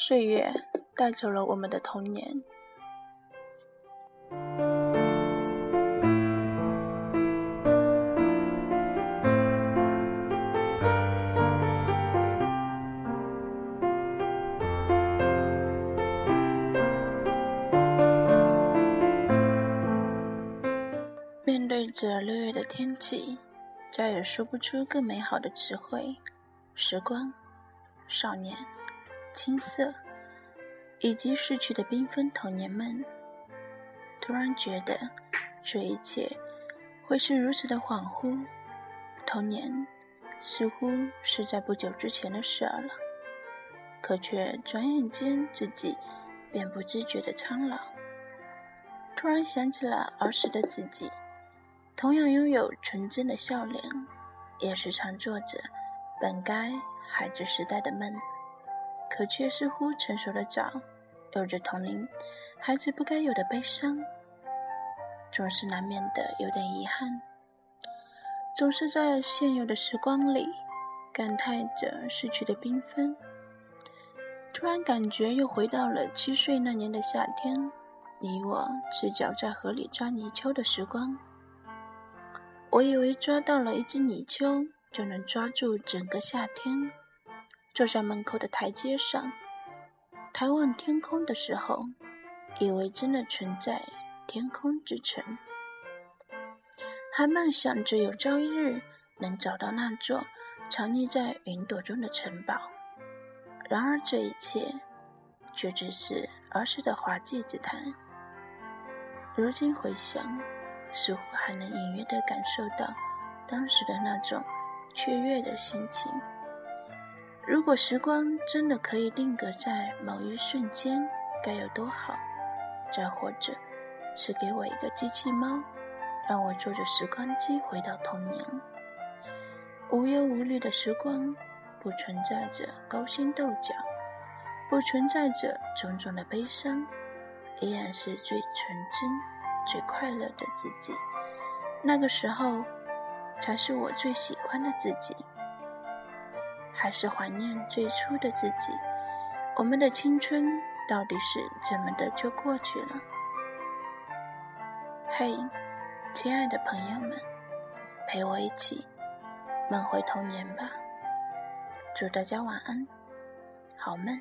岁月带走了我们的童年。面对着六月的天气，再也说不出更美好的词汇。时光、少年、青涩，以及逝去的缤纷童年们，突然觉得这一切会是如此的恍惚。童年似乎是在不久之前的事儿了，可却转眼间自己便不自觉的苍老。突然想起了儿时的自己。同样拥有纯真的笑脸，也时常做着本该孩子时代的梦，可却似乎成熟的早，有着同龄孩子不该有的悲伤，总是难免的有点遗憾，总是在现有的时光里感叹着逝去的缤纷。突然感觉又回到了七岁那年的夏天，你我赤脚在河里抓泥鳅的时光。我以为抓到了一只泥鳅就能抓住整个夏天。坐在门口的台阶上，抬望天空的时候，以为真的存在天空之城，还梦想着有朝一日能找到那座藏匿在云朵中的城堡。然而这一切却只是儿时的滑稽之谈。如今回想。似乎还能隐约地感受到当时的那种雀跃的心情。如果时光真的可以定格在某一瞬间，该有多好！再或者，赐给我一个机器猫，让我坐着时光机回到童年。无忧无虑的时光，不存在着勾心斗角，不存在着种种的悲伤，依然是最纯真。最快乐的自己，那个时候才是我最喜欢的自己。还是怀念最初的自己。我们的青春到底是怎么的就过去了？嘿，亲爱的朋友们，陪我一起梦回童年吧。祝大家晚安，好梦。